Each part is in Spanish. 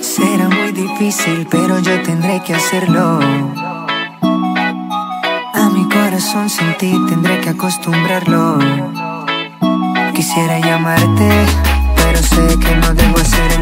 Será muy difícil, pero yo tendré que hacerlo. A mi corazón sin ti tendré que acostumbrarlo. Quisiera llamarte, pero sé que no debo hacer hacerlo.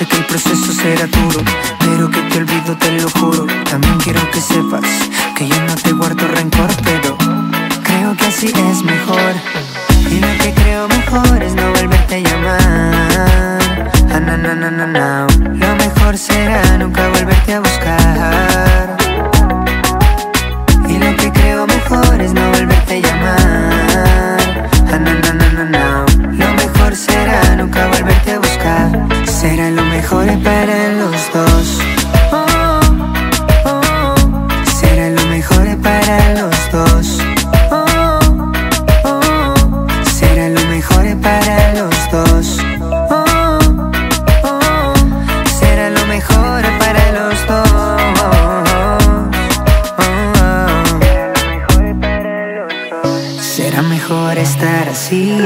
Sé que el proceso será duro, pero que te olvido, te lo juro. También quiero que sepas que yo no te guardo rencor, pero creo que así es mejor. Y lo que creo mejor es no volverte a llamar. Ah, no, no, no, no, no. Lo mejor será nunca volverte a buscar. Mejor para los dos. Será lo mejor para los dos. Será lo mejor para los dos. Será lo mejor para los dos. Será mejor estar así,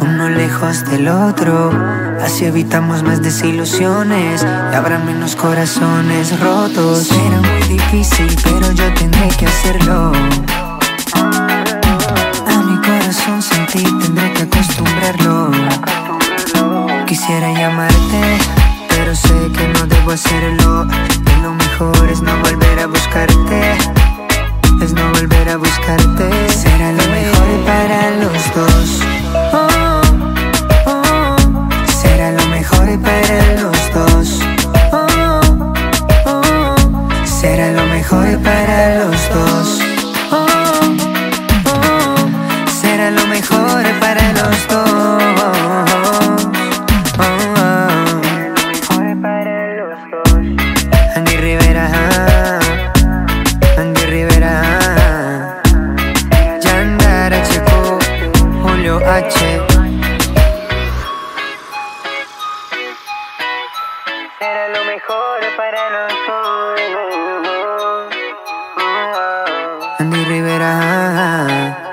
uno lejos del otro. Así evitamos más desilusiones y habrá menos corazones rotos. Será muy difícil, pero yo tendré que hacerlo. A mi corazón sin ti tendré que acostumbrarlo. Quisiera llamarte, pero sé que no debo hacerlo. Y lo mejor es no Julio H. Será lo mejor para nosotros. Andy Rivera.